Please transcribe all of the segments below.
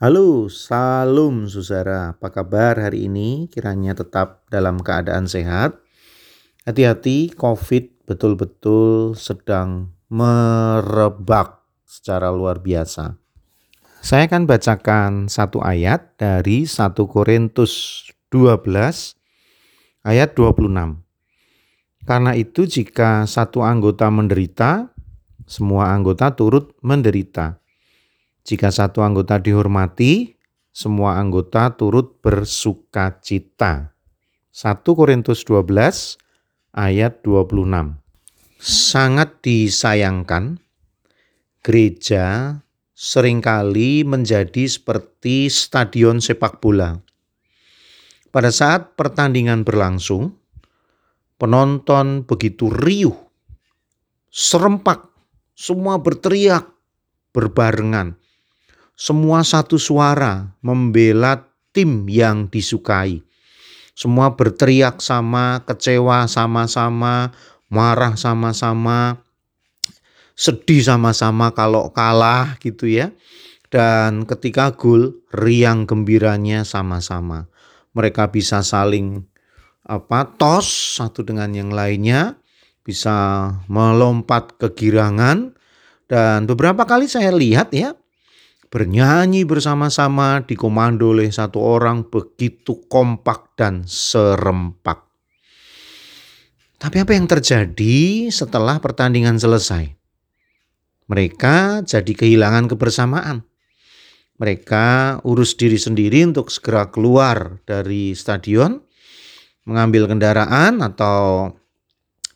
Halo, salam saudara. Apa kabar hari ini? Kiranya tetap dalam keadaan sehat. Hati-hati, COVID betul-betul sedang merebak secara luar biasa. Saya akan bacakan satu ayat dari 1 Korintus 12 ayat 26. Karena itu jika satu anggota menderita, semua anggota turut menderita. Jika satu anggota dihormati, semua anggota turut bersuka cita. 1 Korintus 12 ayat 26. Sangat disayangkan gereja sering kali menjadi seperti stadion sepak bola. Pada saat pertandingan berlangsung, penonton begitu riuh, serempak, semua berteriak berbarengan semua satu suara membela tim yang disukai. Semua berteriak sama, kecewa sama-sama, marah sama-sama, sedih sama-sama kalau kalah gitu ya. Dan ketika gol, riang gembiranya sama-sama. Mereka bisa saling apa tos satu dengan yang lainnya, bisa melompat kegirangan dan beberapa kali saya lihat ya bernyanyi bersama-sama dikomando oleh satu orang begitu kompak dan serempak. Tapi apa yang terjadi setelah pertandingan selesai? Mereka jadi kehilangan kebersamaan. Mereka urus diri sendiri untuk segera keluar dari stadion, mengambil kendaraan atau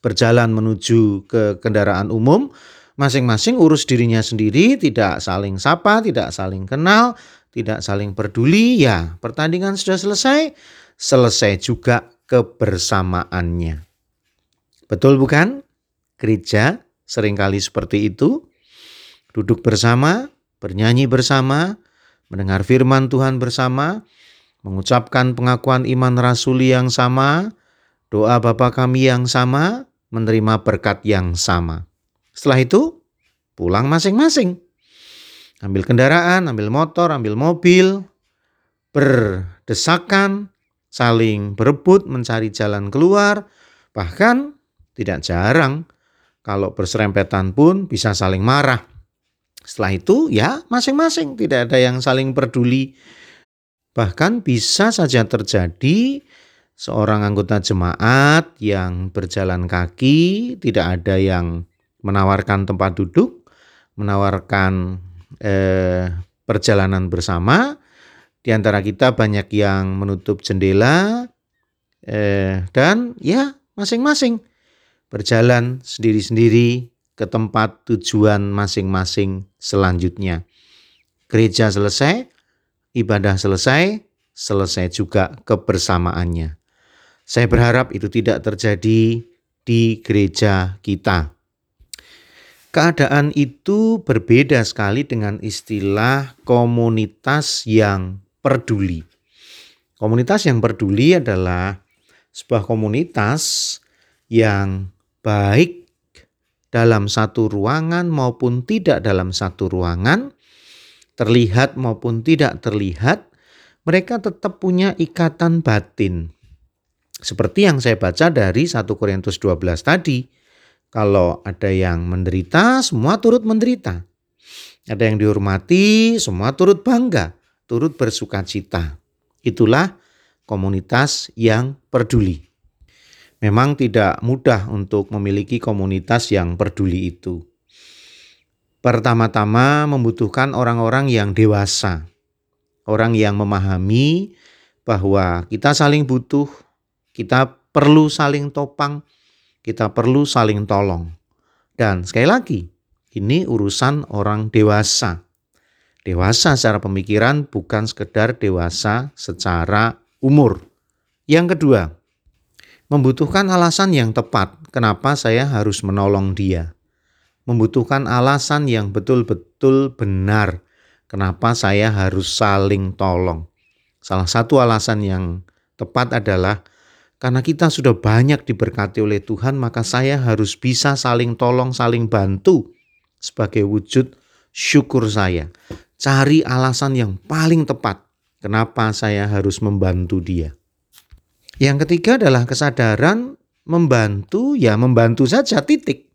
berjalan menuju ke kendaraan umum masing-masing urus dirinya sendiri, tidak saling sapa, tidak saling kenal, tidak saling peduli, ya pertandingan sudah selesai, selesai juga kebersamaannya. Betul bukan? Gereja sering kali seperti itu. Duduk bersama, bernyanyi bersama, mendengar firman Tuhan bersama, mengucapkan pengakuan iman rasuli yang sama, doa Bapa kami yang sama, menerima berkat yang sama. Setelah itu pulang masing-masing. Ambil kendaraan, ambil motor, ambil mobil, berdesakan, saling berebut mencari jalan keluar, bahkan tidak jarang kalau berserempetan pun bisa saling marah. Setelah itu ya masing-masing tidak ada yang saling peduli. Bahkan bisa saja terjadi seorang anggota jemaat yang berjalan kaki, tidak ada yang menawarkan tempat duduk, menawarkan eh, perjalanan bersama. Di antara kita banyak yang menutup jendela eh, dan ya masing-masing berjalan sendiri-sendiri ke tempat tujuan masing-masing selanjutnya. Gereja selesai, ibadah selesai, selesai juga kebersamaannya. Saya berharap itu tidak terjadi di gereja kita. Keadaan itu berbeda sekali dengan istilah komunitas yang peduli. Komunitas yang peduli adalah sebuah komunitas yang baik dalam satu ruangan maupun tidak dalam satu ruangan, terlihat maupun tidak terlihat, mereka tetap punya ikatan batin. Seperti yang saya baca dari 1 Korintus 12 tadi, kalau ada yang menderita, semua turut menderita. Ada yang dihormati, semua turut bangga, turut bersuka cita. Itulah komunitas yang peduli. Memang tidak mudah untuk memiliki komunitas yang peduli itu. Pertama-tama membutuhkan orang-orang yang dewasa, orang yang memahami bahwa kita saling butuh, kita perlu saling topang, kita perlu saling tolong. Dan sekali lagi, ini urusan orang dewasa. Dewasa secara pemikiran bukan sekedar dewasa secara umur. Yang kedua, membutuhkan alasan yang tepat kenapa saya harus menolong dia. Membutuhkan alasan yang betul-betul benar kenapa saya harus saling tolong. Salah satu alasan yang tepat adalah karena kita sudah banyak diberkati oleh Tuhan, maka saya harus bisa saling tolong, saling bantu sebagai wujud syukur saya. cari alasan yang paling tepat kenapa saya harus membantu dia. Yang ketiga adalah kesadaran membantu ya membantu saja titik.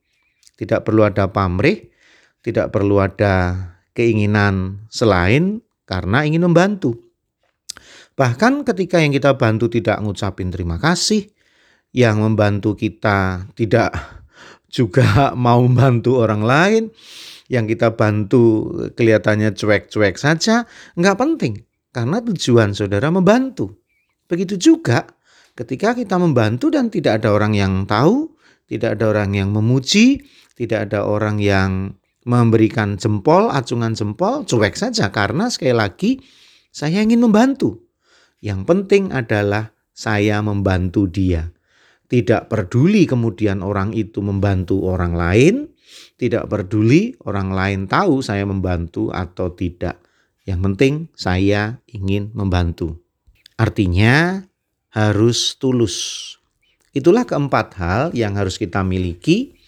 Tidak perlu ada pamrih, tidak perlu ada keinginan selain karena ingin membantu. Bahkan ketika yang kita bantu tidak ngucapin terima kasih, yang membantu kita tidak juga mau membantu orang lain, yang kita bantu kelihatannya cuek-cuek saja, nggak penting. Karena tujuan saudara membantu. Begitu juga ketika kita membantu dan tidak ada orang yang tahu, tidak ada orang yang memuji, tidak ada orang yang memberikan jempol, acungan jempol, cuek saja karena sekali lagi saya ingin membantu. Yang penting adalah saya membantu dia. Tidak peduli kemudian orang itu membantu orang lain, tidak peduli orang lain tahu saya membantu atau tidak. Yang penting saya ingin membantu. Artinya harus tulus. Itulah keempat hal yang harus kita miliki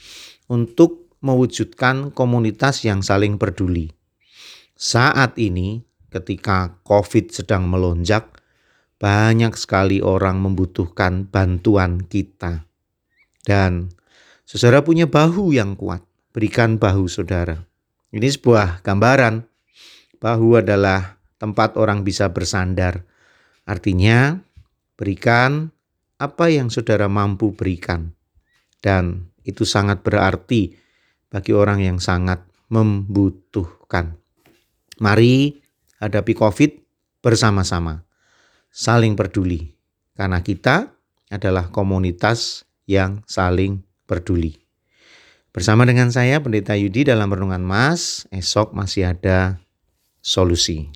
untuk mewujudkan komunitas yang saling peduli. Saat ini, ketika COVID sedang melonjak, banyak sekali orang membutuhkan bantuan kita. Dan saudara punya bahu yang kuat, berikan bahu saudara. Ini sebuah gambaran. Bahu adalah tempat orang bisa bersandar. Artinya, berikan apa yang saudara mampu berikan. Dan itu sangat berarti bagi orang yang sangat membutuhkan. Mari hadapi COVID bersama-sama saling peduli. Karena kita adalah komunitas yang saling peduli. Bersama dengan saya Pendeta Yudi dalam Renungan Mas, esok masih ada solusi.